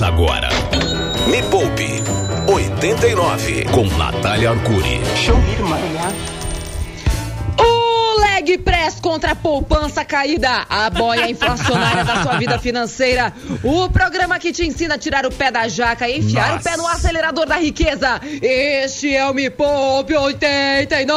Começa agora. Me Poupe 89 com Natália Arcuri. Show me. O Leg Press contra a poupança caída, a boia inflacionária da sua vida financeira. O programa que te ensina a tirar o pé da jaca e enfiar Nossa. o pé no acelerador da riqueza. Este é o Me Poupe 89.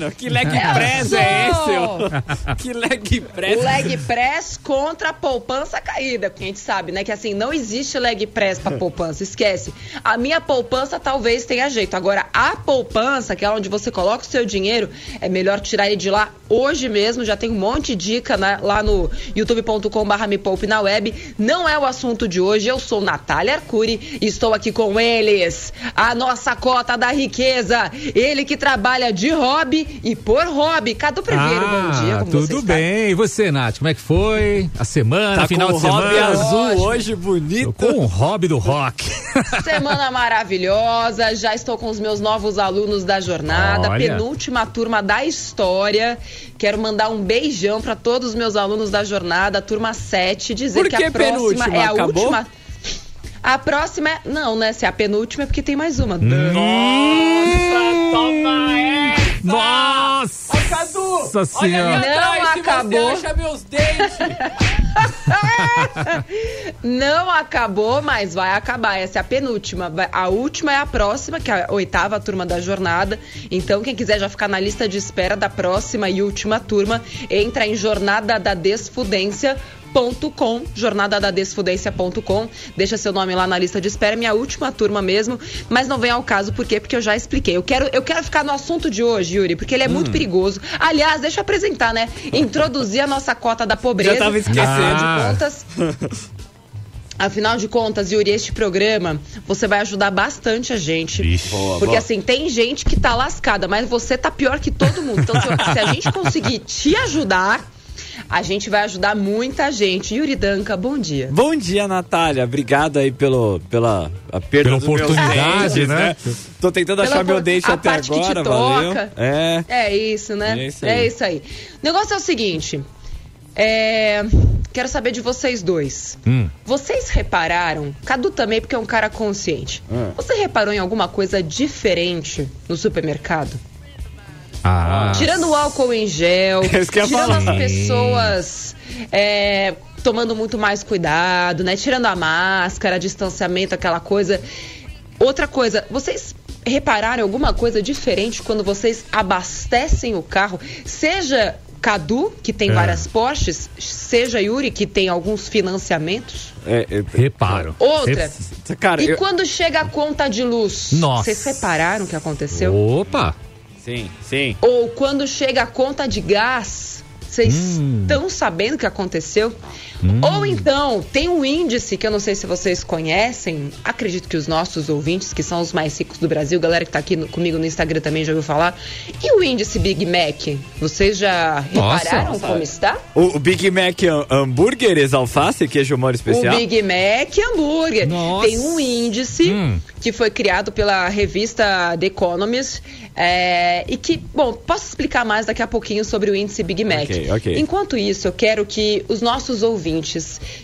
Mano, que leg Eu press é esse? que leg press? O leg press contra a poupança caída. A gente sabe, né, que assim, não existe leg press pra poupança, esquece. A minha poupança talvez tenha jeito. Agora, a poupança, que é onde você coloca o seu dinheiro, é melhor tirar ele de lá hoje mesmo. Já tem um monte de dica né, lá no youtube.com/barra me poupe na web. Não é o assunto de hoje. Eu sou Natália Arcuri e estou aqui com eles. A nossa cota da riqueza. Ele que trabalha de hobby e por hobby. Cadu Primeiro, bom dia. Como você Ah, tudo está? bem. E você, Nath, como é que foi? A semana, Tá final com de o hobby semana. azul hoje, bonito. Com o hobby do rock. Semana maravilhosa, já estou com os meus novos alunos da jornada, Olha. penúltima turma da história. Quero mandar um beijão para todos os meus alunos da jornada, turma 7, dizer que, que a próxima penúltima? é a Acabou? última. A próxima é. Não, né? Se é a penúltima é porque tem mais uma. Nossa, toma essa! Nossa! Ô, Cadu! Nossa Olha Senhora. ali atrás, Não se acabou. você acha meus dentes! Não acabou, mas vai acabar. Essa é a penúltima. A última é a próxima, que é a oitava turma da jornada. Então, quem quiser já ficar na lista de espera da próxima e última turma, entra em jornadadadesfudência.com, jornadadadesfudência.com, deixa seu nome lá na lista de espera, minha última turma mesmo, mas não vem ao caso, por quê? Porque eu já expliquei. Eu quero, eu quero ficar no assunto de hoje, Yuri, porque ele é Hum. muito perigoso. Aliás, deixa eu apresentar, né? Introduzir a nossa cota da pobreza. Já tava esquecendo. Afinal de Ah. contas, Afinal de contas, Yuri, este programa você vai ajudar bastante a gente. Ixi. Boa, porque boa. assim, tem gente que tá lascada, mas você tá pior que todo mundo. Então, se, se a gente conseguir te ajudar, a gente vai ajudar muita gente. Yuri Danca, bom dia. Bom dia, Natália. Obrigado aí pelo, pela a perda Pela oportunidade, dentes, né? Tô tentando Pela achar meu dente até parte que te agora, valeu. toca. É. É isso, né? É isso aí. É isso aí. O negócio é o seguinte. é, Quero saber de vocês dois. Hum. Vocês repararam, Cadu também, porque é um cara consciente. Hum. Você reparou em alguma coisa diferente no supermercado? Ah. Tirando o álcool em gel, É tirando falar. as pessoas é, tomando muito mais cuidado, né? Tirando a máscara, distanciamento, aquela coisa. Outra coisa, vocês repararam alguma coisa diferente quando vocês abastecem o carro? Seja Cadu, que tem É. várias Porsches, seja Yuri, que tem alguns financiamentos. É, é, Outra. Reparo. Rep- Cara, E eu- quando chega a conta de luz, Nossa. vocês repararam o que aconteceu? Opa! Sim, sim. Ou quando chega a conta de gás, vocês Hum. estão sabendo o que aconteceu? Ou então, tem um índice que eu não sei se vocês conhecem, acredito que os nossos ouvintes, que são os mais ricos do Brasil, galera que tá aqui no- comigo no Instagram também já ouviu falar. E o índice Big Mac? Vocês já Nossa. repararam como está? O, o Big Mac hum- hambúrgueres, alface, queijo molho especial? O Big Mac hambúrguer. Nossa. Tem um índice Hum. que foi criado pela revista The Economist é, e que, bom, posso explicar mais daqui a pouquinho sobre o índice Big Mac. Ok, ok. Enquanto isso, eu quero que os nossos ouvintes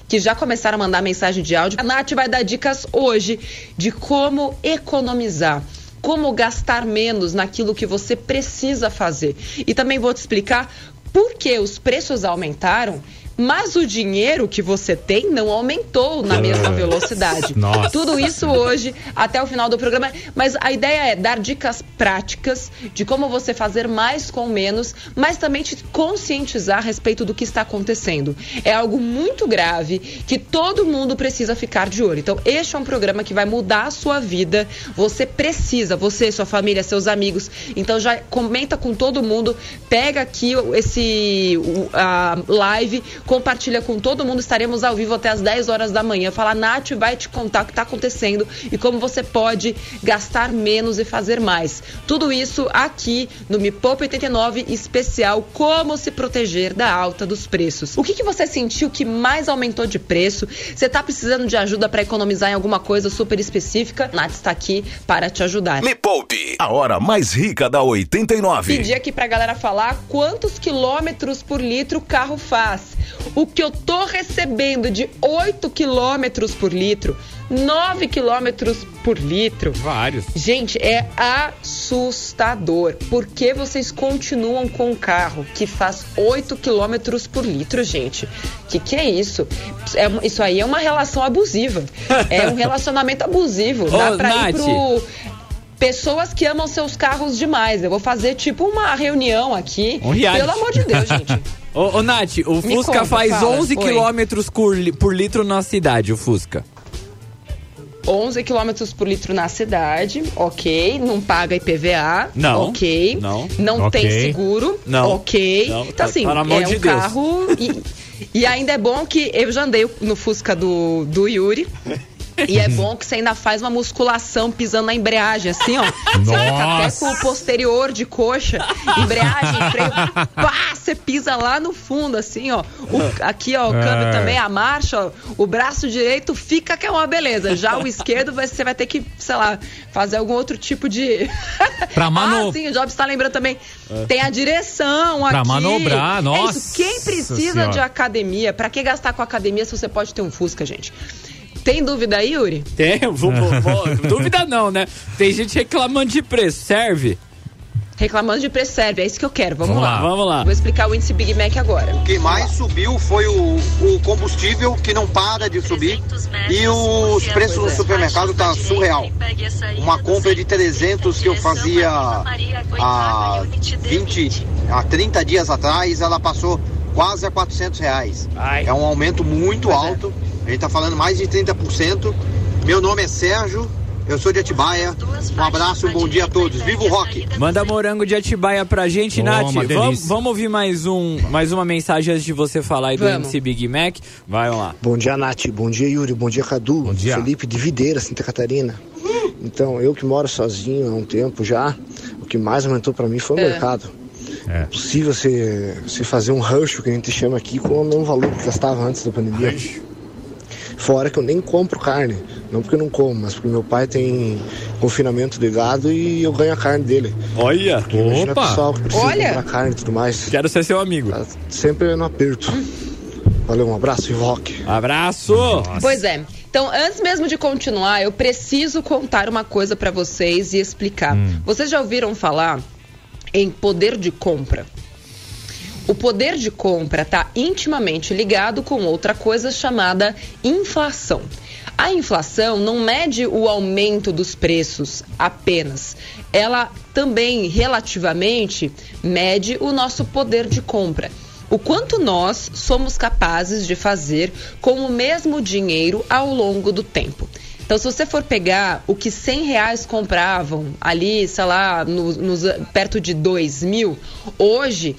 que já começaram a mandar mensagem de áudio, a Nath vai dar dicas hoje de como economizar. Como gastar menos naquilo que você precisa fazer. E também vou te explicar por que os preços aumentaram, mas o dinheiro que você tem não aumentou na mesma velocidade. Nossa. Tudo isso hoje, até o final do programa. Mas a ideia é dar dicas práticas de como você fazer mais com menos, mas também te conscientizar a respeito do que está acontecendo. É algo muito grave que todo mundo precisa ficar de olho. Então, este é um programa que vai mudar a sua vida. Você precisa, você, sua família, seus amigos. Então, já comenta com todo mundo, pega aqui esse a live, compartilha com todo mundo. Estaremos ao vivo até as 10 horas da manhã. Fala, Nath vai te contar o que está acontecendo e como você pode gastar menos e fazer mais. Tudo isso aqui no Me Poupa 89 especial Como se proteger da alta dos preços. O que, que você sentiu que mais aumentou de preço? Você está precisando de ajuda para economizar em alguma coisa super específica? Nath está aqui para te ajudar. Me Poupe, a hora mais rica da 89. Pedir aqui pra galera falar quantos quilômetros por litro o carro faz. O que eu tô recebendo de 8 quilômetros por litro, 9 quilômetros por litro. Vários. Gente, é assustador. Por que vocês continuam com um carro que faz 8 quilômetros por litro, gente? Que que é isso? É- isso aí é uma relação abusiva. É um relacionamento abusivo. Dá Ô, pra ir Nath. pro pessoas que amam seus carros demais. Eu vou fazer tipo uma reunião aqui. Um reality. Pelo amor de Deus, gente. Ô, ô Nath, o Me Fusca conta, faz fala. 11 Oi. quilômetros por, li- por litro na cidade, o Fusca. 11 quilômetros por litro na cidade, ok. Não paga IPVA, Não, ok. não. Não Ok. tem seguro, Não, ok. não, então, tá- assim, é de um Deus. carro. E, e ainda é bom que eu já andei no Fusca do, do Yuri. E é bom que você ainda faz uma musculação pisando na embreagem, assim, ó. Você fica até Nossa. com o posterior de coxa, embreagem, freio, pá, você pisa lá no fundo, assim, ó. O- aqui, ó, o câmbio É. também, a marcha, ó, o braço direito fica que é uma beleza. Já o esquerdo, você vai ter que, sei lá, fazer algum outro tipo de. Pra mano- Ah, sim, o Jobs tá lembrando também. Tem a direção Pra aqui. manobrar, É nossa isso. Quem precisa Senhora. de academia? Pra que gastar com academia se você pode ter um Fusca, gente? Tem dúvida aí, Yuri? Tem, vou, vou- vou- dúvida não, né? Tem gente reclamando de preço, serve? Reclamando de preço serve, é isso que eu quero. Vamos, Vamos lá. lá, vamos lá. Vou explicar o índice Big Mac agora. O que mais subiu foi o, o combustível, que não para de subir, e os preços no supermercado tá surreal. Uma compra de 300 que eu fazia há 20, há 30 dias atrás, ela passou quase a 400 reais. Ai. É um aumento muito alto, a gente tá falando mais de 30%. Meu nome é Sérgio, eu sou de Atibaia. Um abraço, um bom dia a todos. Viva o rock! Manda morango de Atibaia pra gente, Toma, Nath. Vamos, ouvir mais, um, mais uma mensagem antes de você falar aí do Vamos. índice Big Mac. Vai lá. Bom dia, Nath. Bom dia, Yuri. Bom dia, Cadu. Bom dia. Felipe de Videira, Santa Catarina. Então, eu que moro sozinho há um tempo já, o que mais aumentou pra mim foi o É. mercado. É. É possível você, você fazer um rancho, que a gente chama aqui, com o mesmo valor que gastava antes da pandemia. Fora que eu nem compro carne. Não porque eu não como, mas porque meu pai tem confinamento de gado e eu ganho a carne dele. Olha, Imagina o Opa! pessoal que precisa Olha! comprar carne e tudo mais. quero ser seu amigo. Tá sempre no aperto. Valeu, um abraço e rock. Abraço! Pois é. Então, antes mesmo de continuar, eu preciso contar uma coisa pra vocês e explicar. Vocês já ouviram falar em poder de compra? O poder de compra está intimamente ligado com outra coisa chamada inflação. A inflação não mede o aumento dos preços apenas. Ela também, relativamente, mede o nosso poder de compra. O quanto nós somos capazes de fazer com o mesmo dinheiro ao longo do tempo. Então, se você for pegar o que 100 reais compravam ali, sei lá, no- nos- perto de 2 mil, hoje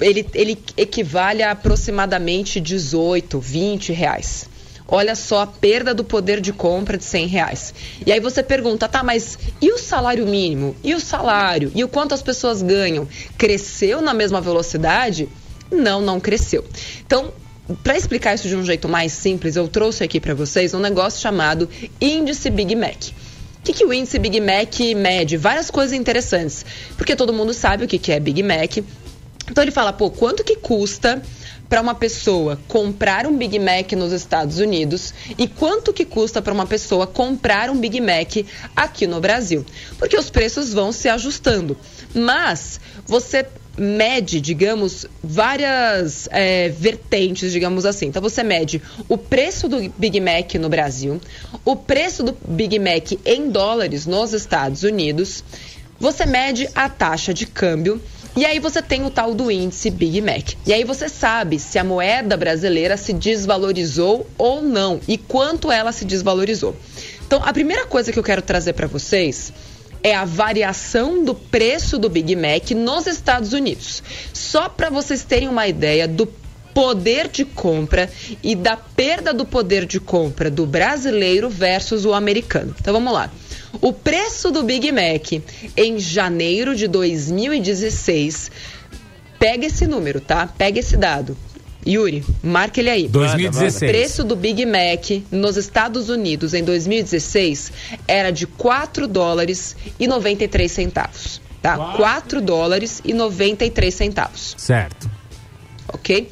ele, ele equivale a aproximadamente 18, 20 reais. Olha só a perda do poder de compra de 100 reais. E aí você pergunta, tá, mas e o salário mínimo? E o salário? E o quanto as pessoas ganham? Cresceu na mesma velocidade? Não, não cresceu. Então, para explicar isso de um jeito mais simples, eu trouxe aqui para vocês um negócio chamado índice Big Mac. O que, que o índice Big Mac mede? Várias coisas interessantes. Porque todo mundo sabe o que, que é Big Mac. Então ele fala, pô, quanto que custa para uma pessoa comprar um Big Mac nos Estados Unidos e quanto que custa para uma pessoa comprar um Big Mac aqui no Brasil? Porque os preços vão se ajustando. Mas você mede, digamos, várias é, vertentes, digamos assim. Então você mede o preço do Big Mac no Brasil, o preço do Big Mac em dólares nos Estados Unidos, você mede a taxa de câmbio e aí você tem o tal do índice Big Mac. E aí você sabe se a moeda brasileira se desvalorizou ou não e quanto ela se desvalorizou. Então, a primeira coisa que eu quero trazer para vocês é a variação do preço do Big Mac nos Estados Unidos. Só para vocês terem uma ideia do poder de compra e da perda do poder de compra do brasileiro versus o americano. Então vamos lá. O preço do Big Mac em janeiro de 2016, pega esse número, tá? Pega esse dado. Yuri, marca ele aí. 2016. O preço do Big Mac nos Estados Unidos em 2016 era de 4 dólares e 93 centavos. Tá? 4 dólares e 93 centavos Certo. ok?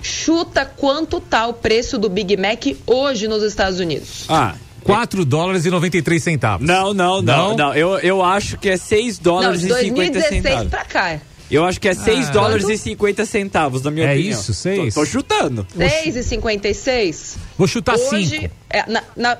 Chuta quanto tá o preço do Big Mac hoje nos Estados Unidos. Ah, 4 dólares e 93 centavos. não, não, não, Não? não. Eu, eu acho que é 6 Não, dólares de e 50 2016 centavos. pra cá. Eu acho que é 6 Ah. dólares Quanto? e 50 centavos, na minha É opinião. isso, seis? Tô, tô chutando. 6,56. Vou chutar Hoje, 5. é, na, na-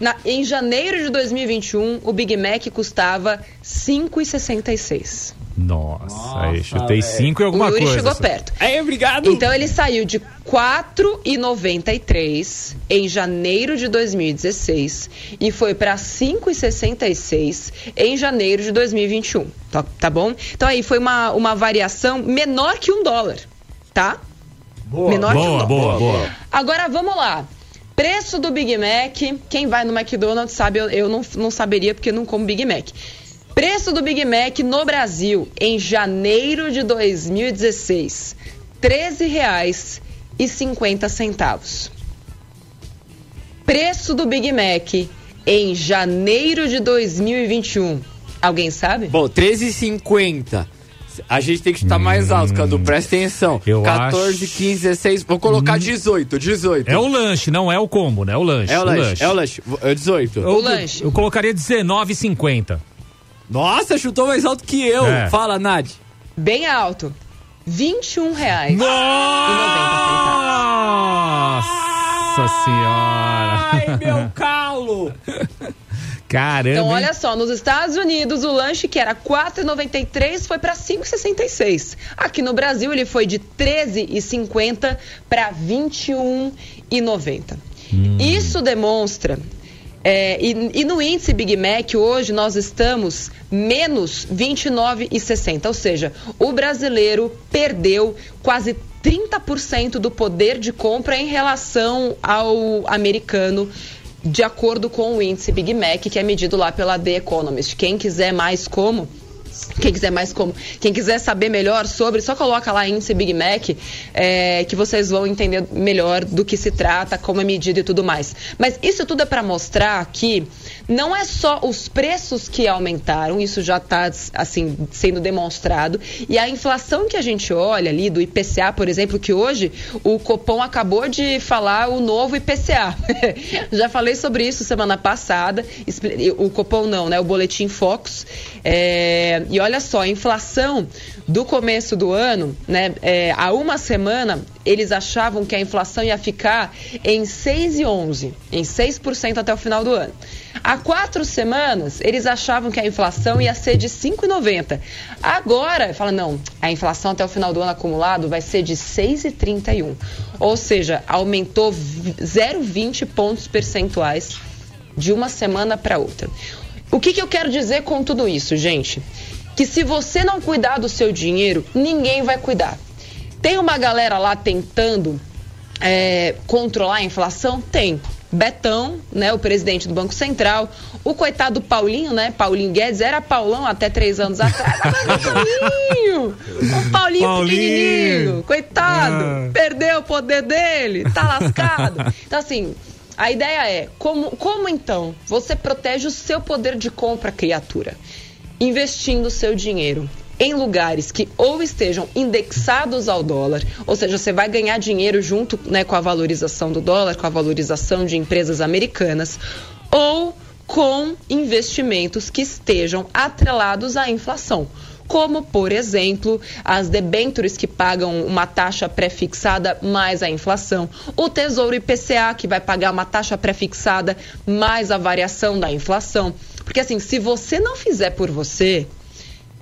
na- em janeiro de 2021, o Big Mac custava 5,66. Nossa, aí Nossa, chutei velho. 5 e alguma o Yuri coisa. chegou perto. É, obrigado. Então ele saiu de 4,93 em janeiro de 2016 e foi para 5,66 em janeiro de 2021. Tá, tá bom? Então aí foi uma, uma variação menor que um dólar, tá? Boa. menor que um Boa, dólar. boa, boa. Agora vamos lá. Preço do Big Mac. Quem vai no McDonald's sabe, eu, eu não, não saberia porque eu não como Big Mac. Preço do Big Mac no Brasil em janeiro de 2016: R$ 13,50. Preço do Big Mac em janeiro de 2021. Alguém sabe? Bom, 13,50. A gente tem que chutar mais alto, Cadu. Presta atenção. Hum. eu 14, acho- Hum. 15, 16. Vou colocar 18, 18. É o lanche, não é o combo, né? É o lanche. É o lanche, é o lanche. É 18. Eu, O lanche. Eu colocaria 19,50. Nossa, chutou mais alto que eu. É. Fala, Nad. Bem alto. 21 reais. Nossa senhora. Ai, meu calo. Caramba. Então, olha só, nos Estados Unidos o lanche que era R$ 4,93 foi para 5,66. Aqui no Brasil ele foi de 13,50 para 21,90. Isso demonstra é, e, e no índice Big Mac hoje nós estamos menos 29,60, ou seja, o brasileiro perdeu quase 30% do poder de compra em relação ao americano de acordo com o índice Big Mac, que é medido lá pela The Economist. Quem quiser mais como, quem quiser mais como, quem quiser saber melhor sobre, só coloca lá índice Big Mac, é, que vocês vão entender melhor do que se trata, como é medido e tudo mais. Mas isso tudo é para mostrar que não é só os preços que aumentaram, isso já está assim sendo demonstrado, e a inflação que a gente olha ali do IPCA, por exemplo, que hoje o Copom acabou de falar o novo IPCA. já falei sobre isso semana passada, o Copom não, né? O Boletim Focus. É, e olha só, a inflação do começo do ano, né? é, há uma semana eles achavam que a inflação ia ficar em 6,11, em 6% até o final do ano. Há quatro semanas, eles achavam que a inflação ia ser de 5,90. Agora, fala, não, a inflação até o final do ano acumulado vai ser de 6,31. Ou seja, aumentou v- 0,20 pontos percentuais de uma semana para outra. O que, que eu quero dizer com tudo isso, gente? Que se você não cuidar do seu dinheiro, ninguém vai cuidar. Tem uma galera lá tentando é, controlar a inflação? Tem. Betão, né, o presidente do Banco Central, o coitado Paulinho, né, Paulinho Guedes, era Paulão até três anos atrás, agora Paulinho, o Paulinho, Paulinho. pequenininho, coitado, Ah. perdeu o poder dele, tá lascado. Então assim, a ideia é, como, como então você protege o seu poder de compra, criatura? Investindo seu dinheiro em lugares que ou estejam indexados ao dólar, ou seja, você vai ganhar dinheiro junto né, com a valorização do dólar, com a valorização de empresas americanas, ou com investimentos que estejam atrelados à inflação. Como, por exemplo, as debêntures que pagam uma taxa pré-fixada mais a inflação, o Tesouro IPCA, que vai pagar uma taxa pré-fixada mais a variação da inflação. Porque, assim, se você não fizer por você,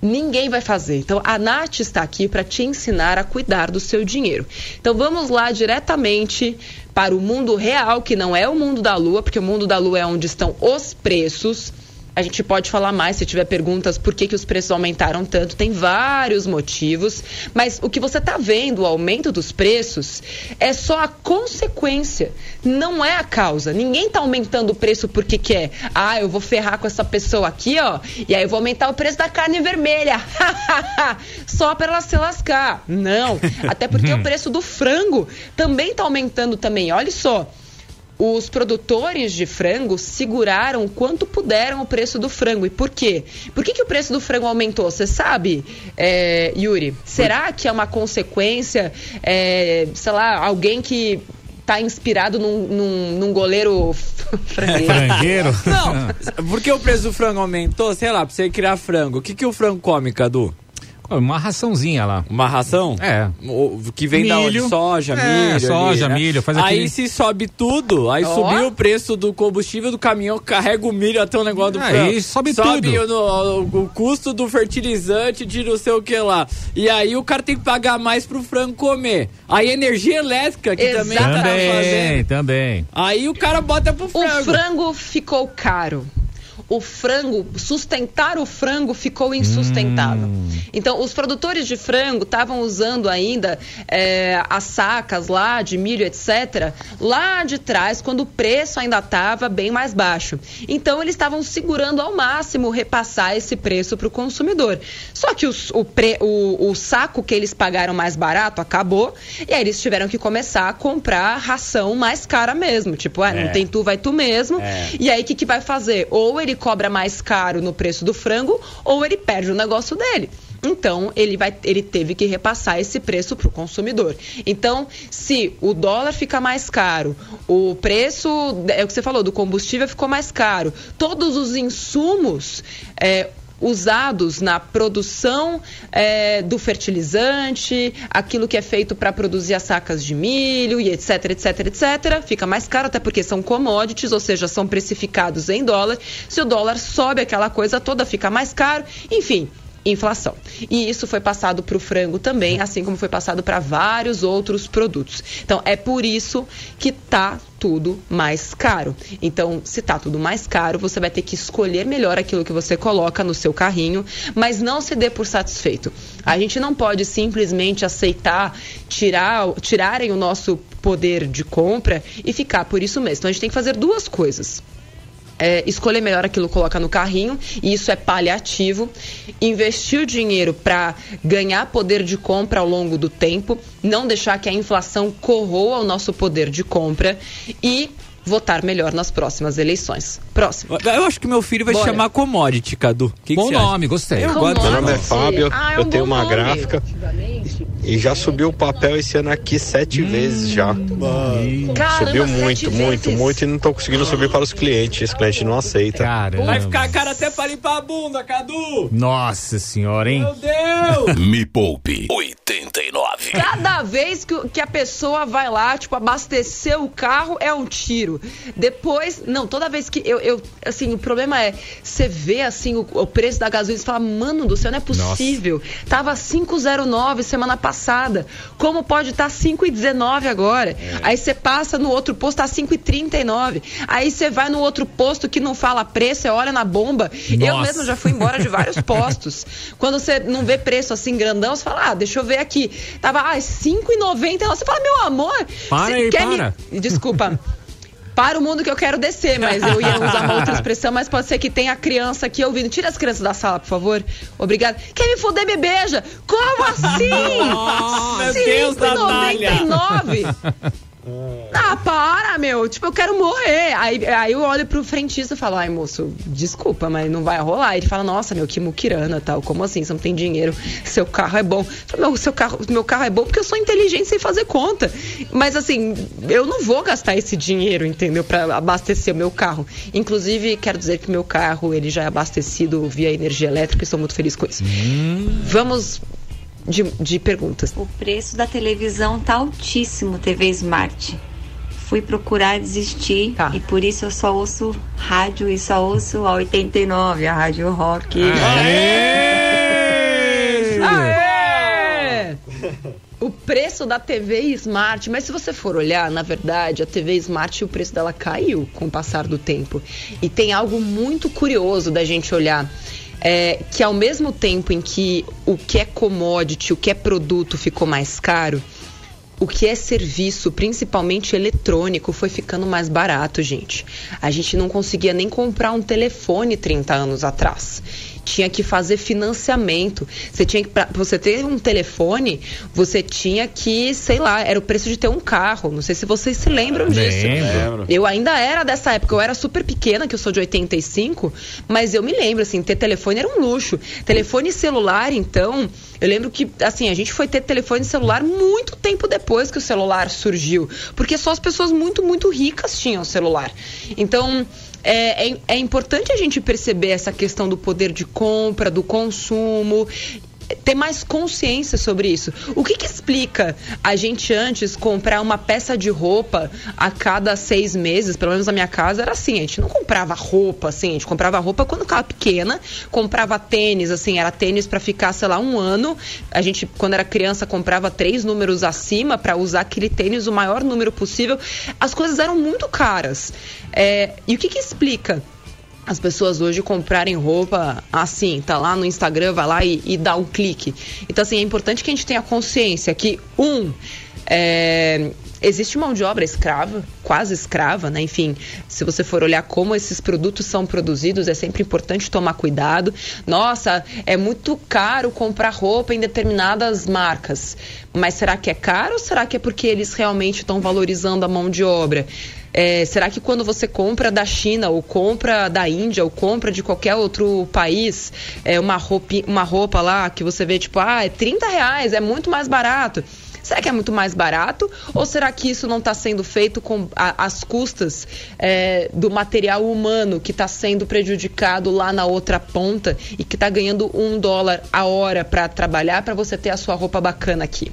ninguém vai fazer. Então a Nath está aqui para te ensinar a cuidar do seu dinheiro. Então vamos lá diretamente para o mundo real, que não é o mundo da lua, porque o mundo da lua é onde estão os preços. A gente pode falar mais se tiver perguntas por que, que os preços aumentaram tanto. Tem vários motivos, mas o que você está vendo, o aumento dos preços, é só a consequência, não é a causa. Ninguém está aumentando o preço porque quer. Ah, eu vou ferrar com essa pessoa aqui, ó, e aí eu vou aumentar o preço da carne vermelha. só para ela se lascar. Não, até porque o preço do frango também está aumentando também. Olha só. Os produtores de frango seguraram quanto puderam o preço do frango. E por quê? Por que, que o preço do frango aumentou? Você sabe, é, Yuri? Será que é uma consequência, é, sei lá, alguém que tá inspirado num, num, num goleiro frangueiro? Frangueiro? Não, porque o preço do frango aumentou, sei lá, pra você criar frango. O que, que o frango come, Cadu? Uma raçãozinha lá. Uma ração? É. O- Que vem da onde? Milho. Soja, É, milho. soja, né? milho, faz Aí aquele- se sobe tudo, aí Ó. subiu o preço do combustível do caminhão, carrega o milho até o negócio do Aí frango. sobe sobe tudo. o, o- o custo do fertilizante de não sei o que lá. E aí o cara tem que pagar mais pro frango comer. Aí energia elétrica, que também tá Também, fazendo. também. Aí o cara bota pro O frango. frango ficou caro. O frango, sustentar o frango ficou insustentável. Então, os produtores de frango estavam usando ainda é, as sacas lá de milho, etc., lá de trás, quando o preço ainda estava bem mais baixo. Então, eles estavam segurando ao máximo repassar esse preço para o consumidor. Só que os- o, pre- o- o saco que eles pagaram mais barato acabou, e aí eles tiveram que começar a comprar ração mais cara mesmo. Tipo, ah, não É. tem tu, vai tu mesmo. É. E aí, o que, que vai fazer? Ou ele cobra mais caro no preço do frango, ou ele perde o negócio dele. Então, ele, vai, ele teve que repassar esse preço para o consumidor. Então, se o dólar fica mais caro, o preço, é o que você falou, do combustível ficou mais caro, todos os insumos. é, usados na produção é, do fertilizante, aquilo que é feito para produzir as sacas de milho e etc, etc, etc, fica mais caro, até porque são commodities, ou seja, são precificados em dólar. Se o dólar sobe, aquela coisa toda fica mais caro, enfim. Inflação. E isso foi passado para o frango também, assim como foi passado para vários outros produtos. Então, é por isso que tá tudo mais caro. Então, se tá tudo mais caro, você vai ter que escolher melhor aquilo que você coloca no seu carrinho, mas não se dê por satisfeito. A gente não pode simplesmente aceitar tirar, tirarem o nosso poder de compra e ficar por isso mesmo. Então, a gente tem que fazer duas coisas é, escolher melhor aquilo coloca no carrinho, e isso é paliativo. Investir o dinheiro para ganhar poder de compra ao longo do tempo, não deixar que a inflação corroa o nosso poder de compra e votar melhor nas próximas eleições. Próximo. Eu acho que meu filho vai Bora. se chamar Commodity, Cadu. Que que Bom acha? nome, gostei. Eu gosto. Meu nome é Fábio, Ah, é um eu tenho uma nome. gráfica e já subiu o papel esse ano aqui sete vezes já. Caramba, Subiu muito, muito, vezes. muito e não tô conseguindo subir para os clientes. Esse cliente não aceita. Caramba. Vai ficar a cara até pra limpar a bunda, Cadu. Nossa senhora, hein? Meu Deus. Me Poupe 89. Cada vez que, que a pessoa vai lá, tipo, abastecer o carro é um tiro. Depois, não, toda vez que eu, eu assim, o problema é, você vê, assim, o, o preço da gasolina e fala, mano do céu, não é possível. Tava 5,09 semana passada. Como pode estar 5,19 agora? Aí você passa no outro posto, tá 5,39. Aí você vai no outro posto que não fala preço, você olha na bomba. Eu Nossa. mesmo já fui embora de vários postos. Quando você não vê preço assim grandão, você fala, ah, deixa eu ver aqui. Tava, ah, 5,90. Você fala, meu amor, para aí, quer para. Me... Desculpa. para o mundo que eu quero descer, mas eu ia usar uma outra expressão, mas pode ser que tenha criança aqui ouvindo. Tira as crianças da sala, por favor. Obrigada. Quer me foder, me beija. Como assim? Nossa, 5,99. Hum. Ah, para, meu. Tipo, eu quero morrer. Aí, aí eu olho pro frentista e falo, ai, moço, desculpa, mas não vai rolar. Ele fala, nossa, meu, que muquirana tal. Como assim? Você não tem dinheiro, seu carro é bom. Falo, meu, seu carro, meu carro é bom porque eu sou inteligente sem fazer conta. Mas assim, eu não vou gastar esse dinheiro, entendeu? para abastecer o meu carro. Inclusive, quero dizer que meu carro, ele já é abastecido via energia elétrica e sou muito feliz com isso. Hum. Vamos de, de perguntas. O preço da televisão tá altíssimo, TV Smart. Fui procurar desistir Tá. e por isso eu só ouço rádio e só ouço a 89, a Rádio Rock. Aê! O preço da TV Smart, mas se você for olhar, na verdade, a TV Smart, o preço dela caiu com o passar do tempo. E tem algo muito curioso da gente olhar. É, que ao mesmo tempo em que o que é commodity, o que é produto ficou mais caro, o que é serviço, principalmente eletrônico, foi ficando mais barato, gente. A gente não conseguia nem comprar um telefone 30 anos atrás. Tinha que fazer financiamento. Você tinha que, pra você ter um telefone, você tinha que, sei lá, era o preço de ter um carro. Não sei se vocês se lembram disso. Lembro. Eu ainda era dessa época, eu era super pequena, que eu sou de 85, mas eu me lembro, assim, ter telefone era um luxo. Telefone celular, então, eu lembro que, assim, a gente foi ter telefone celular muito tempo depois que o celular surgiu, porque só as pessoas muito, muito ricas tinham celular. Então, é, é, é importante a gente perceber essa questão do poder de compra, do consumo ter mais consciência sobre isso. O que, que explica a gente antes comprar uma peça de roupa a cada seis meses? Pelo menos na minha casa era assim, a gente não comprava roupa assim, a gente comprava roupa quando ficava pequena, comprava tênis, assim, era tênis para ficar, sei lá, um ano. A gente, quando era criança, comprava três números acima para usar aquele tênis o maior número possível. As coisas eram muito caras. É, e o que, que explica? As pessoas hoje comprarem roupa assim, tá lá no Instagram, vai lá e, e dá um clique. Então, assim, é importante que a gente tenha consciência que, um, é, existe mão de obra escrava, quase escrava, né? Enfim, se você for olhar como esses produtos são produzidos, é sempre importante tomar cuidado. Nossa, é muito caro comprar roupa em determinadas marcas. Mas será que é caro ou será que é porque eles realmente estão valorizando a mão de obra? É, será que quando você compra da China, ou compra da Índia, ou compra de qualquer outro país, é, uma, roupa, uma roupa lá que você vê, tipo, ah, é 30 reais, é muito mais barato. Será que é muito mais barato? Ou será que isso não está sendo feito com as custas é, do material humano que está sendo prejudicado lá na outra ponta e que está ganhando um dólar a hora para trabalhar para você ter a sua roupa bacana aqui?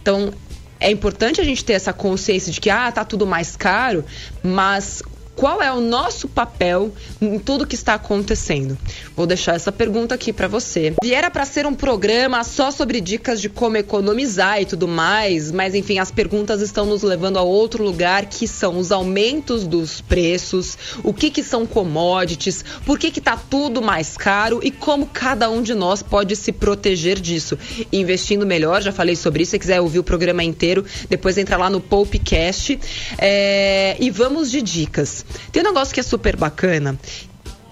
Então, é importante a gente ter essa consciência de que ah, tá tudo mais caro, mas qual é o nosso papel em tudo que está acontecendo? Vou deixar essa pergunta aqui para você. E era para ser um programa só sobre dicas de como economizar e tudo mais, mas enfim, as perguntas estão nos levando a outro lugar que são os aumentos dos preços, o que que são commodities, por que que tá tudo mais caro e como cada um de nós pode se proteger disso. Investindo melhor, já falei sobre isso, se quiser ouvir o programa inteiro, depois entra lá no Popcast é, e vamos de dicas. Tem um negócio que é super bacana,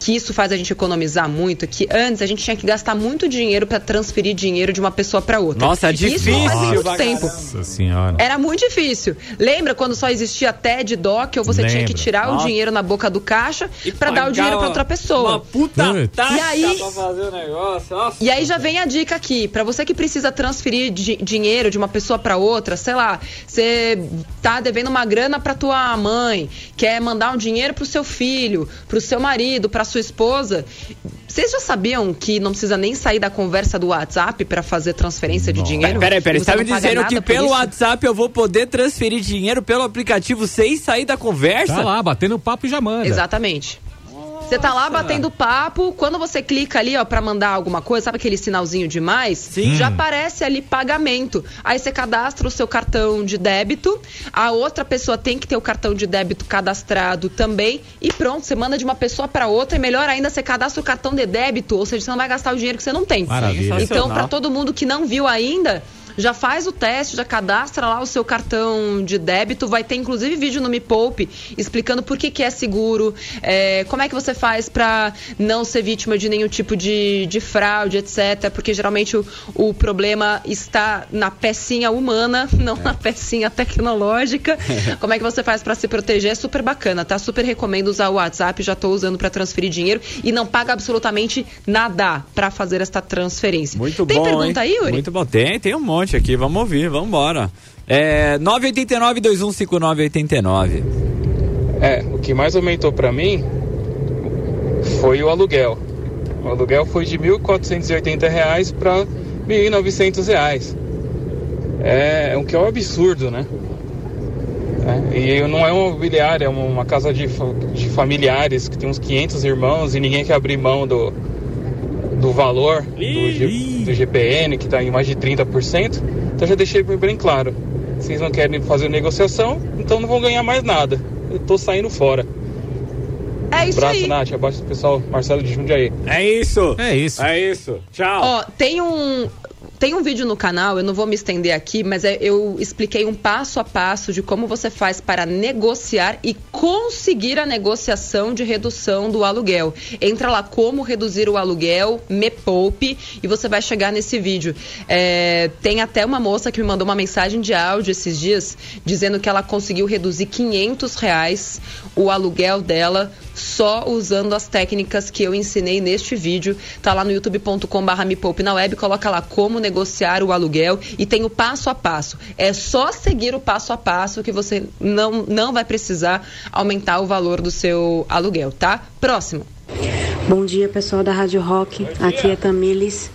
que isso faz a gente economizar muito, que antes a gente tinha que gastar muito dinheiro para transferir dinheiro de uma pessoa para outra. Nossa, é difícil. Isso faz muito tempo. Nossa senhora. Era muito difícil. Lembra quando só existia TED Doc, ou você tinha que tirar o Nossa. dinheiro na boca do caixa para dar o dinheiro para outra pessoa. Uma puta taxa E aí- pra fazer o negócio. Nossa. E aí já vem a dica aqui, para você que precisa transferir di- dinheiro de uma pessoa para outra, sei lá, você tá devendo uma grana para tua mãe, quer mandar um dinheiro pro seu filho, pro seu marido, para sua esposa. Vocês já sabiam que não precisa nem sair da conversa do WhatsApp para fazer transferência de dinheiro? Peraí, peraí, Você tá me dizendo que pelo isso? WhatsApp eu vou poder transferir dinheiro pelo aplicativo sem sair da conversa? Tá lá, batendo papo e já manda. Exatamente. Você tá lá batendo papo, quando você clica ali, ó, pra mandar alguma coisa, sabe aquele sinalzinho de mais? Sim. Já aparece ali pagamento. Aí você cadastra o seu cartão de débito, a outra pessoa tem que ter o cartão de débito cadastrado também, e pronto, você manda de uma pessoa pra outra, e melhor ainda, você cadastra o cartão de débito, ou seja, você não vai gastar o dinheiro que você não tem. Maravilha. Então, pra todo mundo que não viu ainda, já faz o teste, já cadastra lá o seu cartão de débito. Vai ter inclusive vídeo no Me Poupe explicando por que, que é seguro, é, como é que você faz para não ser vítima de nenhum tipo de, de fraude, etc. Porque geralmente o, o problema está na pecinha humana, não na pecinha tecnológica. Como é que você faz para se proteger? É super bacana, tá? Super recomendo usar o WhatsApp, já tô usando para transferir dinheiro e não paga absolutamente nada para fazer esta transferência. Muito Tem bom. pergunta hein? aí, Yuri? Muito bom. Tem, tem um monte aqui. Vamos ouvir, vamos embora. É, 989-215989. É, o que mais aumentou pra mim foi o aluguel. O aluguel foi de 1.480 reais para 1.900 reais. É, o que é um absurdo, né? É, e não é uma mobiliária, é uma, casa de, de familiares que tem uns 500 irmãos e ninguém quer abrir mão do, do valor do, do GPN, que está em mais de 30%. Então já deixei bem claro. Vocês não querem fazer negociação, então não vão ganhar mais nada. Eu tô saindo fora. É isso Abraço, aí. Nath. Abaixo do pessoal, Marcelo de Jundiaí. É isso. É isso. É isso. Tchau. Ó, tem um. Tem um vídeo no canal, eu não vou me estender aqui, mas é- eu expliquei um passo a passo de como você faz para negociar e conseguir a negociação de redução do aluguel. Entra lá como reduzir o aluguel, me poupe, e você vai chegar nesse vídeo. É, tem até uma moça que me mandou uma mensagem de áudio esses dias dizendo que ela conseguiu reduzir 500 reais o aluguel dela só usando as técnicas que eu ensinei neste vídeo. Tá lá no youtube.com/barra me poupe na web, coloca lá como negociar o aluguel e tem o passo a passo. É só seguir o passo a passo que você não, não vai precisar aumentar o valor do seu aluguel, tá? Próximo. Bom dia, pessoal da Rádio Rock. Aqui é Tamiles,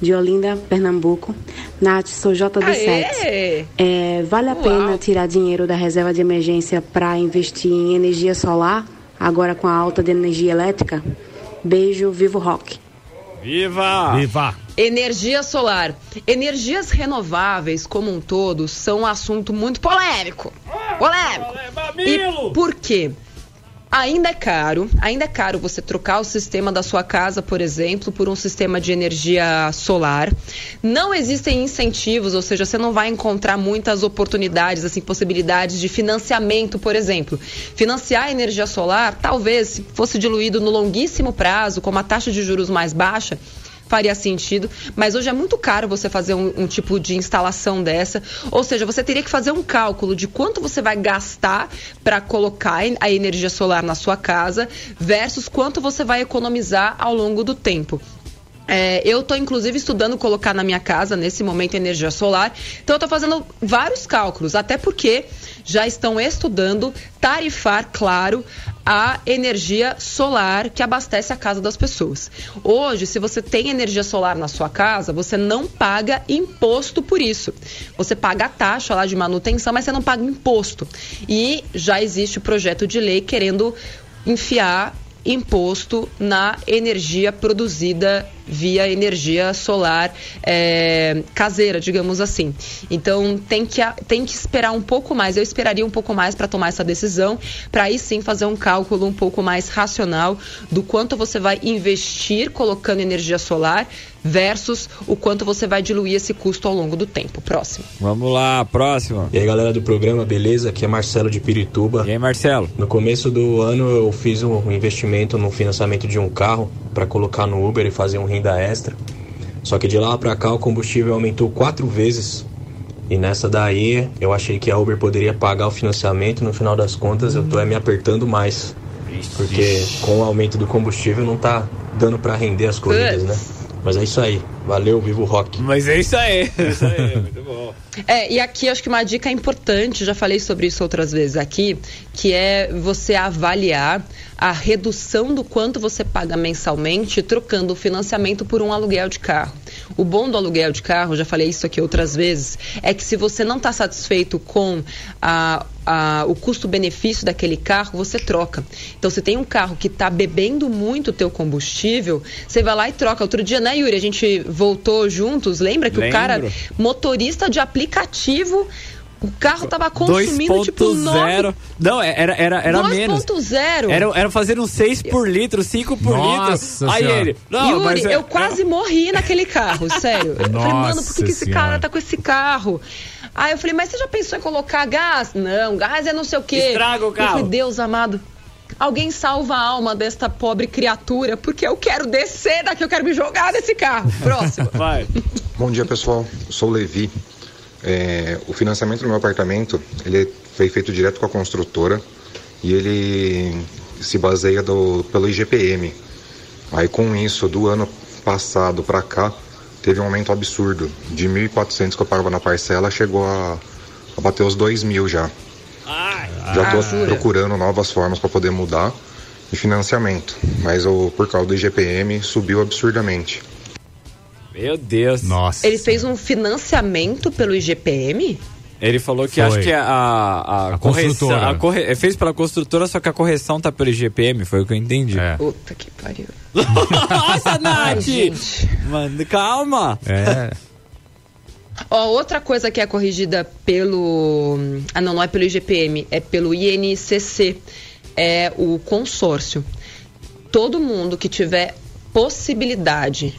de Olinda, Pernambuco. Nath, sou JB7. Aê! É, vale a Uau. pena tirar dinheiro da reserva de emergência para investir em energia solar, agora com a alta de energia elétrica? Beijo, vivo rock. Viva! Viva! Energia solar. Energias renováveis, como um todo, são um assunto muito polêmico. Polêmico. E por quê? Ainda é caro, ainda é caro você trocar o sistema da sua casa, por exemplo, por um sistema de energia solar. Não existem incentivos, ou seja, você não vai encontrar muitas oportunidades, assim, possibilidades de financiamento, por exemplo. Financiar a energia solar, talvez, se fosse diluído no longuíssimo prazo, com uma taxa de juros mais baixa, faria sentido, mas hoje é muito caro você fazer um, um tipo de instalação dessa. Ou seja, você teria que fazer um cálculo de quanto você vai gastar para colocar a energia solar na sua casa versus quanto você vai economizar ao longo do tempo. É, eu estou inclusive estudando colocar na minha casa nesse momento energia solar. Então eu fazendo vários cálculos, até porque já estão estudando tarifar, claro, a energia solar que abastece a casa das pessoas. Hoje, se você tem energia solar na sua casa, você não paga imposto por isso. Você paga a taxa lá de manutenção, mas você não paga imposto. E já existe o projeto de lei querendo enfiar imposto na energia produzida via energia solar é, caseira, digamos assim. Então tem que, tem que esperar um pouco mais. Eu esperaria um pouco mais para tomar essa decisão, para aí sim fazer um cálculo um pouco mais racional do quanto você vai investir colocando energia solar versus o quanto você vai diluir esse custo ao longo do tempo. Próximo. Vamos lá, próximo. E aí galera do programa, beleza? Aqui é Marcelo de Pirituba. E aí, Marcelo? No começo do ano eu fiz um investimento no financiamento de um carro para colocar no Uber e fazer um renda extra. Só que de lá para cá o combustível aumentou quatro vezes. E nessa daí eu achei que a Uber poderia pagar o financiamento. No final das contas eu tô é, me apertando mais. Porque com o aumento do combustível não tá dando para render as corridas, né? Mas é isso aí. Valeu, vivo rock. Mas é isso aí. É isso aí, muito bom. É, e aqui acho que uma dica importante, já falei sobre isso outras vezes aqui, que é você avaliar a redução do quanto você paga mensalmente trocando o financiamento por um aluguel de carro. O bom do aluguel de carro, já falei isso aqui outras vezes, é que se você não está satisfeito com a, a, o custo-benefício daquele carro, você troca. Então, se tem um carro que está bebendo muito o teu combustível, você vai lá e troca. Outro dia, né, Yuri? A gente voltou juntos, lembra que Lembro. o cara, motorista de aplicativo, o carro tava consumindo tipo 2.0. Não, é, era, era, era menos. 2.0. Era, era fazer um 6 por litro, 5 por Nossa litro. Aí Senhora. ele. Não, Yuri, mas é- eu quase morri naquele carro, sério. Eu falei, mano, por que, que esse cara tá com esse carro? Aí eu falei, mas você já pensou em colocar gás? Não, gás é não sei o quê. Estraga o carro. Eu falei, Deus amado. Alguém salva a alma desta pobre criatura, porque eu quero descer daqui, eu quero me jogar desse carro. Próximo. Vai. Bom dia pessoal, eu sou o Levi. É, o financiamento do meu apartamento ele foi feito direto com a construtora e ele se baseia do, pelo IGPM. Aí com isso, do ano passado para cá, teve um aumento absurdo. De 1.400 que eu pagava na parcela, chegou a, a bater os 2.000 já. Já estou Jura? procurando novas formas para poder mudar de financiamento, mas o, por causa do IGPM subiu absurdamente. Meu Deus. Nossa. Ele fez um financiamento pelo IGPM? Ele falou que Foi. acho que a, a, A correção. A corre, fez pela construtora, só que a correção tá pelo IGPM, foi o que eu entendi. É. Puta que pariu. Nossa, Ai, Nath! gente. Mano, calma! É. Ó, outra coisa que é corrigida pelo. Ah, não, não é pelo IGPM, é pelo INCC. É o consórcio. Todo mundo que tiver possibilidade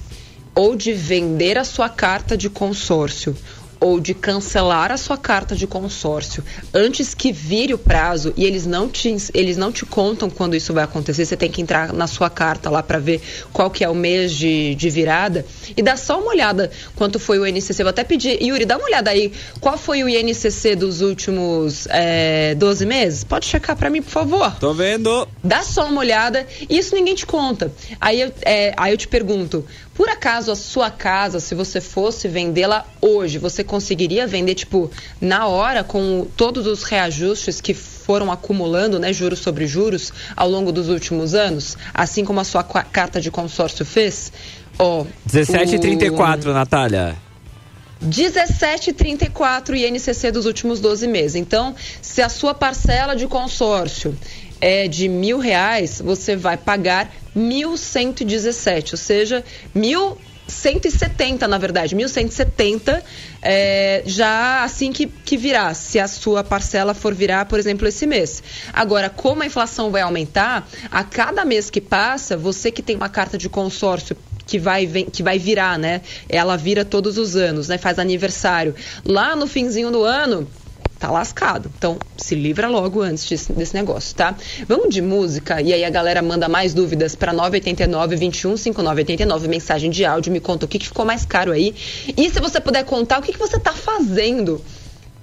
ou de vender a sua carta de consórcio ou de cancelar a sua carta de consórcio antes que vire o prazo e eles não te, eles não te contam quando isso vai acontecer, você tem que entrar na sua carta lá para ver qual que é o mês de, de virada e dá só uma olhada quanto foi o INCC. Vou até pedir, Yuri, dá uma olhada aí, qual foi o INCC dos últimos é, 12 meses? Pode checar para mim, por favor. Tô vendo. Dá só uma olhada e isso ninguém te conta. Aí eu, é, aí eu te pergunto, por acaso a sua casa, se você fosse vendê-la hoje, você conseguiria vender tipo na hora com todos os reajustes que foram acumulando, né, juros sobre juros ao longo dos últimos anos, assim como a sua carta de consórcio fez? Ó, oh, 17,34, o... Natália. 17,34 INCC dos últimos 12 meses. Então, se a sua parcela de consórcio é de mil reais, você vai pagar 1.117, ou seja, 1.170, na verdade, 1.170 é, já assim que, que virar, se a sua parcela for virar, por exemplo, esse mês. Agora, como a inflação vai aumentar, a cada mês que passa, você que tem uma carta de consórcio que vai, que vai virar, né? Ela vira todos os anos, né? Faz aniversário. Lá no finzinho do ano, tá lascado. Então, se livra logo antes desse, desse, negócio, tá? Vamos de música e aí a galera manda mais dúvidas para 989 21 5989 mensagem de áudio, me conta o que, que ficou mais caro aí. E se você puder contar o que, que você tá fazendo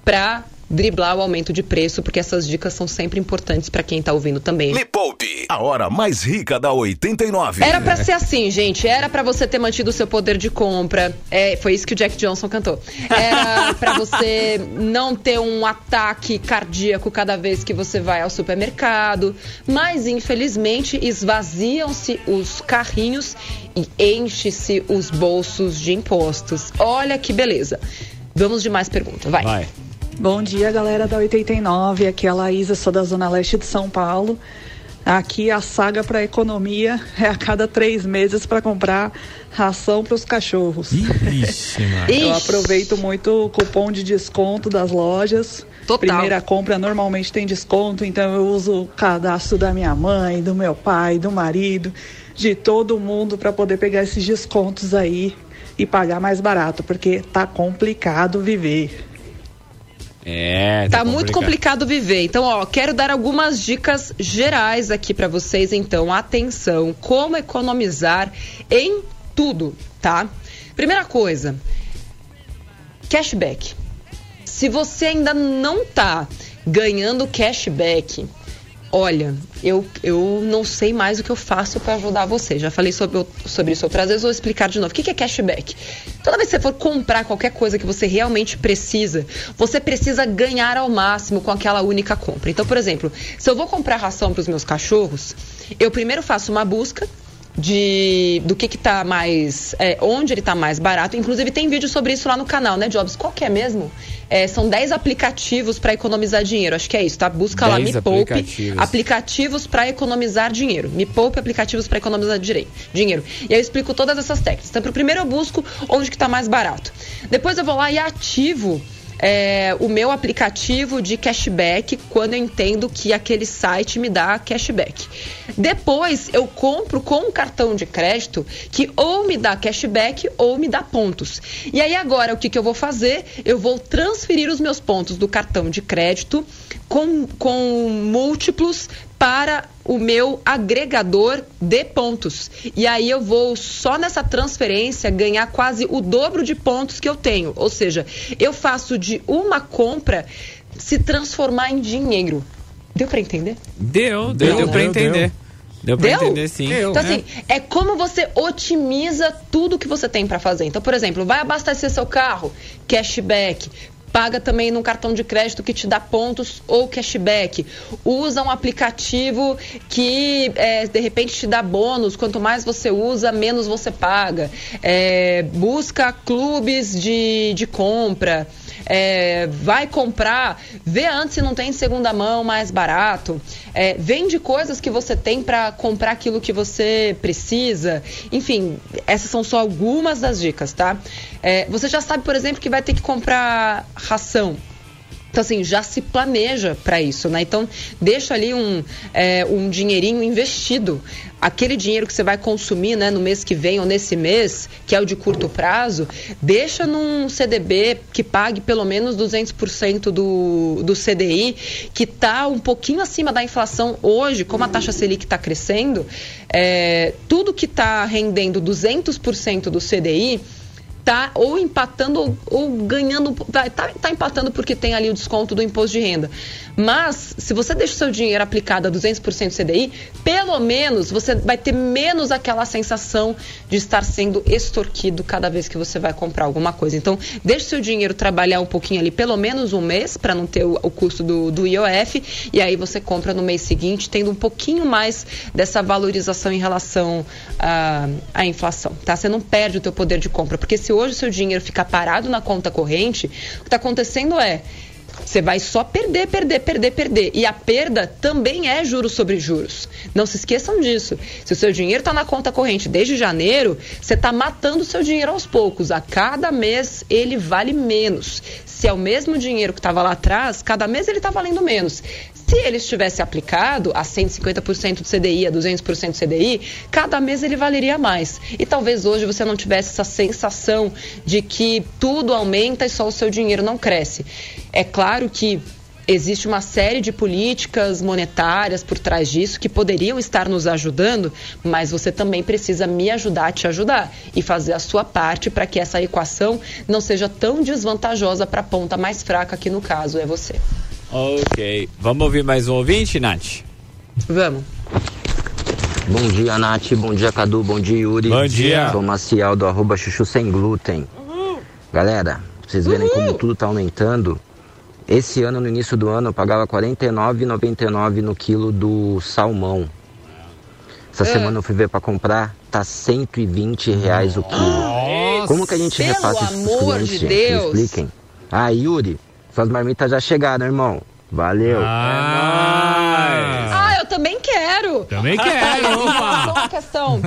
para driblar o aumento de preço, porque essas dicas são sempre importantes para quem tá ouvindo também. Me Poupe, a hora mais rica da 89. Era para ser assim, gente. Era para você ter mantido o seu poder de compra. É, foi isso que o Jack Johnson cantou. Era para você não ter um ataque cardíaco cada vez que você vai ao supermercado. Mas, infelizmente, esvaziam-se os carrinhos e enche-se os bolsos de impostos. Olha que beleza. Vamos de mais perguntas. Vai. Vai. Bom dia, galera da 89. Aqui é a Laísa, sou da Zona Leste de São Paulo. Aqui a saga para economia é a cada três meses para comprar ração para os cachorros. Ixi, Eu aproveito muito o cupom de desconto das lojas. Total. Primeira compra normalmente tem desconto, então eu uso o cadastro da minha mãe, do meu pai, do marido, de todo mundo para poder pegar esses descontos aí e pagar mais barato, porque tá complicado viver. É, tá, tá muito complicado viver. Então, ó, quero dar algumas dicas gerais aqui para vocês. Então, atenção, como economizar em tudo, tá? Primeira coisa, cashback. Se você ainda não tá ganhando cashback, olha, eu, eu não sei mais o que eu faço para ajudar você. Já falei sobre, sobre isso outras vezes, vou explicar de novo. O que, é cashback? Toda vez que você for comprar qualquer coisa que você realmente precisa, você precisa ganhar ao máximo com aquela única compra. Então, por exemplo, se eu vou comprar ração para os meus cachorros, eu primeiro faço uma busca de do que que tá mais é, onde ele tá mais barato. Inclusive tem vídeo sobre isso lá no canal né Jobs? Qual que é mesmo? É, são 10 aplicativos para economizar dinheiro. Acho que é isso tá? Busca lá Me Poupe aplicativos, aplicativos para economizar dinheiro. Me Poupe aplicativos para economizar dinheiro. E aí eu explico todas essas técnicas. Então primeiro eu busco onde que tá mais barato. Depois eu vou lá e ativo é, o meu aplicativo de cashback quando eu entendo que aquele site me dá cashback. Depois eu compro com um cartão de crédito que ou me dá cashback ou me dá pontos. E aí agora o que, que eu vou fazer? Eu vou transferir os meus pontos do cartão de crédito com, com múltiplos para o meu agregador de pontos. E aí eu vou só nessa transferência ganhar quase o dobro de pontos que eu tenho. Ou seja, eu faço de uma compra se transformar em dinheiro. Deu para entender? Deu, deu, deu, deu para entender. Deu pra Deu? entender, sim. Deu, então, assim, é como você otimiza tudo que você tem para fazer. Então, por exemplo, vai abastecer seu carro, cashback paga também num cartão de crédito que te dá pontos ou cashback. Usa um aplicativo que é, de repente te dá bônus. Quanto mais você usa, menos você paga. É, busca clubes de, de compra é, vai comprar, vê antes se não tem em segunda mão mais barato, é, vende coisas que você tem para comprar aquilo que você precisa. Enfim, essas são só algumas das dicas, tá? É, você já sabe, por exemplo, que vai ter que comprar ração. Então, assim, já se planeja para isso, né? Então, deixa ali um, é, um dinheirinho investido aquele dinheiro que você vai consumir né, no mês que vem ou nesse mês, que é o de curto prazo, deixa num CDB que pague pelo menos 200% do, do CDI, que está um pouquinho acima da inflação hoje, como a taxa Selic está crescendo, é, tudo que está rendendo 200% do CDI tá ou empatando ou, ou ganhando, tá, tá, tá empatando porque tem ali o desconto do imposto de renda. Mas, se você deixa o seu dinheiro aplicado a 200% CDI, pelo menos você vai ter menos aquela sensação de estar sendo extorquido cada vez que você vai comprar alguma coisa. Então, deixe o seu dinheiro trabalhar um pouquinho ali, pelo menos um mês, para não ter o, o custo do, do IOF, e aí você compra no mês seguinte, tendo um pouquinho mais dessa valorização em relação à, à inflação, tá? Você não perde o teu poder de compra, porque se hoje o seu dinheiro ficar parado na conta corrente, o que está acontecendo é você vai só perder, perder, perder, perder. E a perda também é juros sobre juros. Não se esqueçam disso. Se o seu dinheiro está na conta corrente desde janeiro, você está matando o seu dinheiro aos poucos. A cada mês ele vale menos. Se é o mesmo dinheiro que estava lá atrás, cada mês ele está valendo menos. Se ele estivesse aplicado a 150% do CDI, a 200% do CDI, cada mês ele valeria mais. E talvez hoje você não tivesse essa sensação de que tudo aumenta e só o seu dinheiro não cresce. É claro que existe uma série de políticas monetárias por trás disso que poderiam estar nos ajudando, mas você também precisa me ajudar a te ajudar e fazer a sua parte para que essa equação não seja tão desvantajosa para a ponta mais fraca, que no caso é você. Ok. Vamos ouvir mais um ouvinte, Nath? Vamos. Bom dia, Nath. Bom dia, Cadu. Bom dia, Yuri. Bom dia. Sou Maciel do arroba chuchu sem glúten. Galera, pra vocês verem como tudo tá aumentando. Esse ano, no início do ano, eu pagava R$ 49,99 no quilo do salmão. Essa É. semana eu fui ver pra comprar, tá 120 reais o quilo. Como que a gente repassa isso pros clientes, de gente? Me Deus. expliquem. Ah, Yuri, suas marmitas já chegaram, irmão. Valeu. Ah, eu também quero. Também quero, opa. Questão.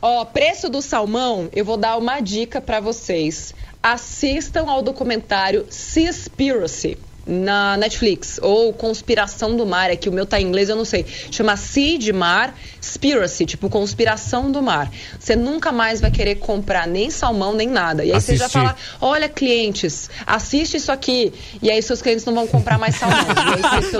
Ó, preço do salmão, eu vou dar uma dica pra vocês. Assistam ao documentário Seaspiracy na Netflix ou Conspiração do Mar, é que o meu tá em inglês, eu não sei. Chama Sea de Mar, Spiracy, tipo Conspiração do Mar. Você nunca mais vai querer comprar nem salmão nem nada. E aí você já fala: "Olha, clientes, assiste isso aqui". E aí seus clientes não vão comprar mais salmão.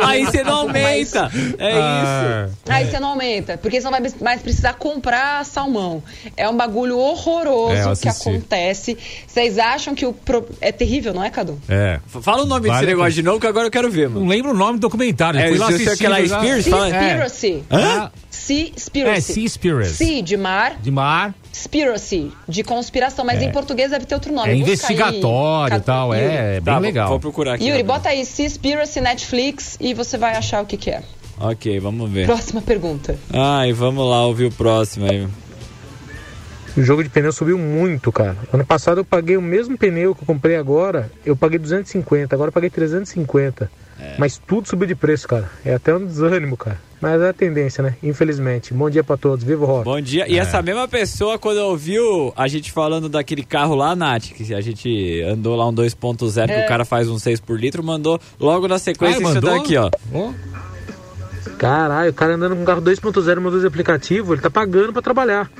Aí você, não um pouco mais- aumenta. É Ah. isso. Aí você não aumenta, porque você não vai mais precisar comprar salmão. É um bagulho horroroso É, que acontece. Vocês acham que o. pro- É terrível, não é, Cadu? É. Fala o nome Vale desse negócio de novo que agora eu quero ver, mano. Não lembro o nome do documentário. É, Fui lá sei assistir. aquela já- Spears, fala- Seaspiracy. Hã? Seaspiracy. É, Seaspiracy. Sea de mar, De mar. spiracy, de conspiração. Mas É. em português deve ter outro nome. É Busca investigatório e tal. Yuri. É, bem Tá, legal. Vou procurar aqui. Yuri, agora. bota aí Seaspiracy Netflix e você vai achar o que, que é. Ok, vamos ver. Próxima pergunta. Ai, vamos lá ouvir o próximo aí. O jogo de pneu subiu muito, cara. Ano passado eu paguei o mesmo pneu que eu comprei agora, eu paguei 250, agora eu paguei 350. Mas tudo subiu de preço, cara. É até um desânimo, cara. Mas é a tendência, né? Infelizmente. Bom dia pra todos. Viva o rock. Bom dia. E essa mesma pessoa, quando ouviu a gente falando daquele carro lá, Nath, que a gente andou lá um 2.0, que É. o cara faz um 6 por litro, mandou logo na sequência Ah, isso mandou? daqui, ó. Caralho, o cara andando com um carro 2.0 motor de aplicativo, ele tá pagando pra trabalhar.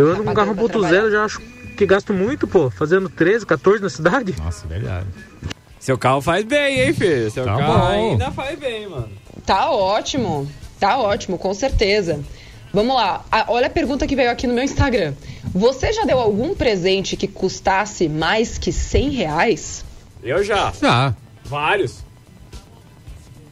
Eu ando com um carro 1.0, já acho que gasto muito, pô. Fazendo 13, 14 na cidade. Nossa, verdade. Seu carro faz bem, hein, filho? Seu Tá carro bom. ainda faz bem, mano. Tá ótimo. Tá ótimo, com certeza. Vamos lá. Ah, olha a pergunta que veio aqui no meu Instagram. Você já deu algum presente que custasse mais que 100 reais? Eu já. Já. Vários.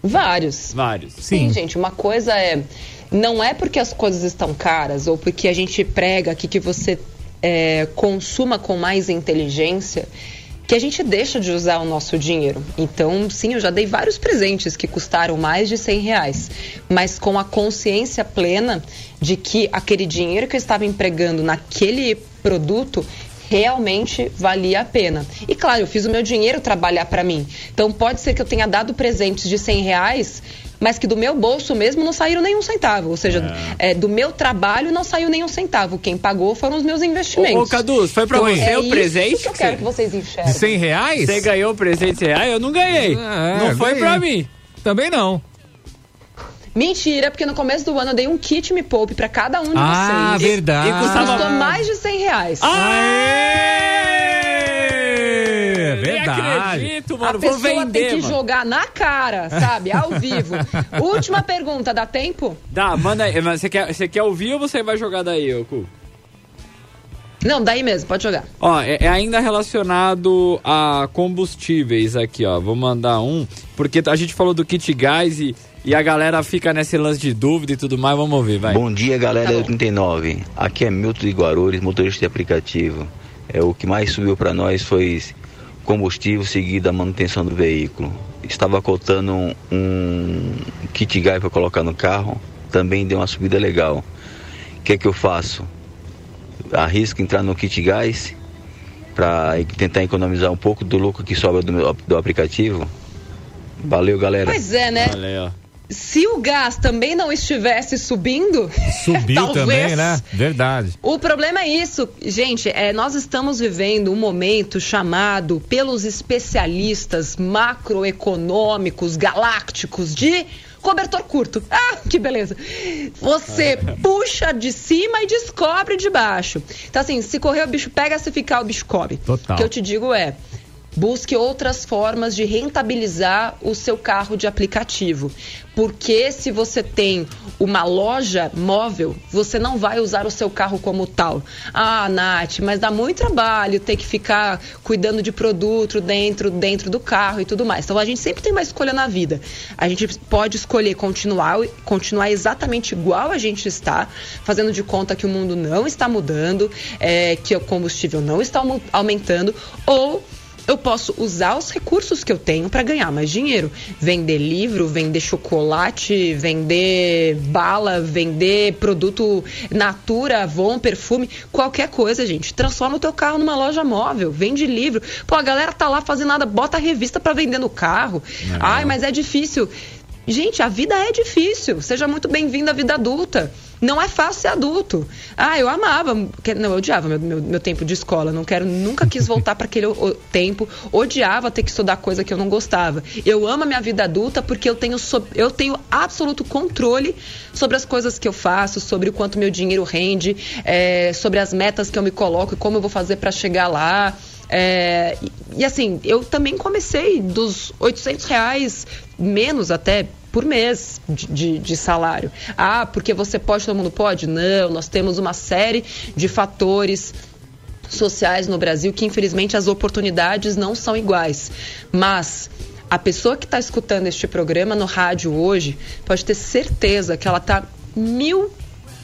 Vários. Vários. Sim, gente, uma coisa é. Não é porque as coisas estão caras ou porque a gente prega aqui que você é, consuma com mais inteligência que a gente deixa de usar o nosso dinheiro. Então, sim, eu já dei vários presentes que custaram mais de 100 reais, mas com a consciência plena de que aquele dinheiro que eu estava empregando naquele produto realmente valia a pena. E claro, eu fiz o meu dinheiro trabalhar para mim. Então pode ser que eu tenha dado presentes de 100 reais, mas que do meu bolso mesmo não saíram nenhum centavo. Ou seja, é, do meu trabalho não saiu nenhum centavo. Quem pagou foram os meus investimentos. Ô, ô, Cadu, foi pra Então, você é o isso presente que eu que quero você- que vocês enxerguem. De 100 reais? Você ganhou o presente de 100 reais? Eu não ganhei. É, não foi ganhei. pra mim. Também não. Mentira, porque no começo do ano eu dei um kit Me Poupe pra cada um de Ah, vocês. verdade. E custou mais de 100 reais. É verdade. Acredito, mano. A Vou pessoa vender, tem que mano. jogar na cara, sabe? Ao vivo. Última pergunta, dá tempo? Dá, manda aí. Mas você quer, você quer ouvir ou você vai jogar daí, ô Cu? Não, daí mesmo, pode jogar. Ó, é, é ainda relacionado a combustíveis aqui, ó. Vou mandar um, porque a gente falou do kit gás e, e a galera fica nesse lance de dúvida e tudo mais. Vamos ouvir, vai. Bom dia, galera da 89. Aqui é Milton de Guarulhos, motorista de aplicativo. É, o que mais subiu para nós foi combustível seguido a manutenção do veículo. Estava cotando um, um kit gás para colocar no carro, também deu uma subida legal. O que é que eu faço? Arrisco entrar no kit gás para tentar economizar um pouco do lucro que sobra do, meu, do aplicativo. Valeu, galera. Pois é, né? Valeu. Se o gás também não estivesse subindo, Subiu talvez. também, né? Verdade. O problema é isso, gente. É, nós estamos vivendo um momento chamado pelos especialistas macroeconômicos galácticos de cobertor curto. Ah, que beleza! Você puxa de cima e descobre de baixo. Então, assim, se correr o bicho pega, se ficar o bicho come. Total. O que eu te digo é. Busque outras formas de rentabilizar o seu carro de aplicativo. Porque se você tem uma loja móvel, você não vai usar o seu carro como tal. Ah, Nath, mas dá muito trabalho ter que ficar cuidando de produto dentro, dentro do carro e tudo mais. Então a gente sempre tem uma escolha na vida. A gente pode escolher continuar, continuar exatamente igual a gente está, fazendo de conta que o mundo não está mudando, é, que o combustível não está aumentando, ou eu posso usar os recursos que eu tenho para ganhar mais dinheiro. Vender livro, vender chocolate, vender bala, vender produto Natura, Avon, perfume, qualquer coisa, gente. Transforma o teu carro numa loja móvel, vende livro. Pô, a galera tá lá fazendo nada, bota a revista para vender no carro. Ai, mas é difícil. Gente, a vida é difícil. Seja muito bem-vindo à vida adulta. Não é fácil ser adulto. Ah, eu amava, não, eu odiava meu, meu, meu tempo de escola. Não quero, nunca quis voltar para aquele tempo. Odiava ter que estudar coisa que eu não gostava. Eu amo a minha vida adulta porque eu tenho, eu tenho absoluto controle sobre as coisas que eu faço, sobre o quanto meu dinheiro rende, é, sobre as metas que eu me coloco e como eu vou fazer para chegar lá. É, e, e assim, eu também comecei dos 800 reais, menos até, por mês de, de- de salário. Ah, porque você pode, todo mundo pode? Não, nós temos uma série de fatores sociais no Brasil que infelizmente as oportunidades não são iguais. Mas a pessoa que está escutando este programa no rádio hoje pode ter certeza que ela está mil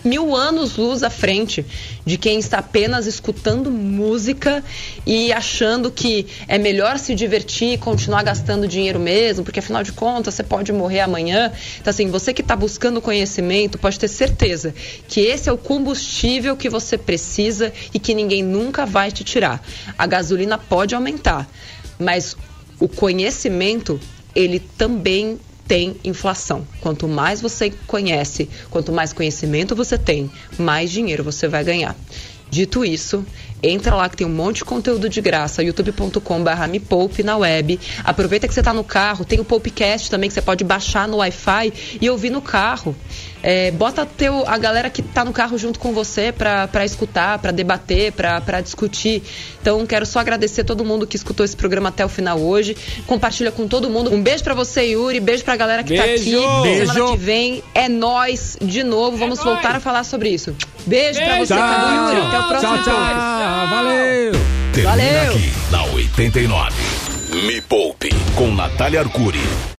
mil anos luz à frente de quem está apenas escutando música e achando que é melhor se divertir e continuar gastando dinheiro mesmo, porque afinal de contas você pode morrer amanhã. Então, assim, você que está buscando conhecimento pode ter certeza que esse é o combustível que você precisa e que ninguém nunca vai te tirar. A gasolina pode aumentar, mas o conhecimento, ele também tem inflação. Quanto mais você conhece, quanto mais conhecimento você tem, mais dinheiro você vai ganhar. Dito isso, entra lá que tem um monte de conteúdo de graça, youtube.com.br me poupe na web. Aproveita que você está no carro, tem o Poupecast também que você pode baixar no Wi-Fi e ouvir no carro. É, bota teu, a galera que está no carro junto com você para escutar, para debater, para discutir. Então, quero só agradecer todo mundo que escutou esse programa até o final hoje. Compartilha com todo mundo. Um beijo para você, Yuri. Beijo pra galera que tá Beijo. aqui. Beijo. Semana que vem é nós de novo. Vamos voltar a falar sobre isso. Beijo, pra você, Tchau. Cadu Yuri. Até o próximo Tchau, tchau. Valeu. Termina Valeu. aqui na 89. Me Poupe com Natália Arcuri.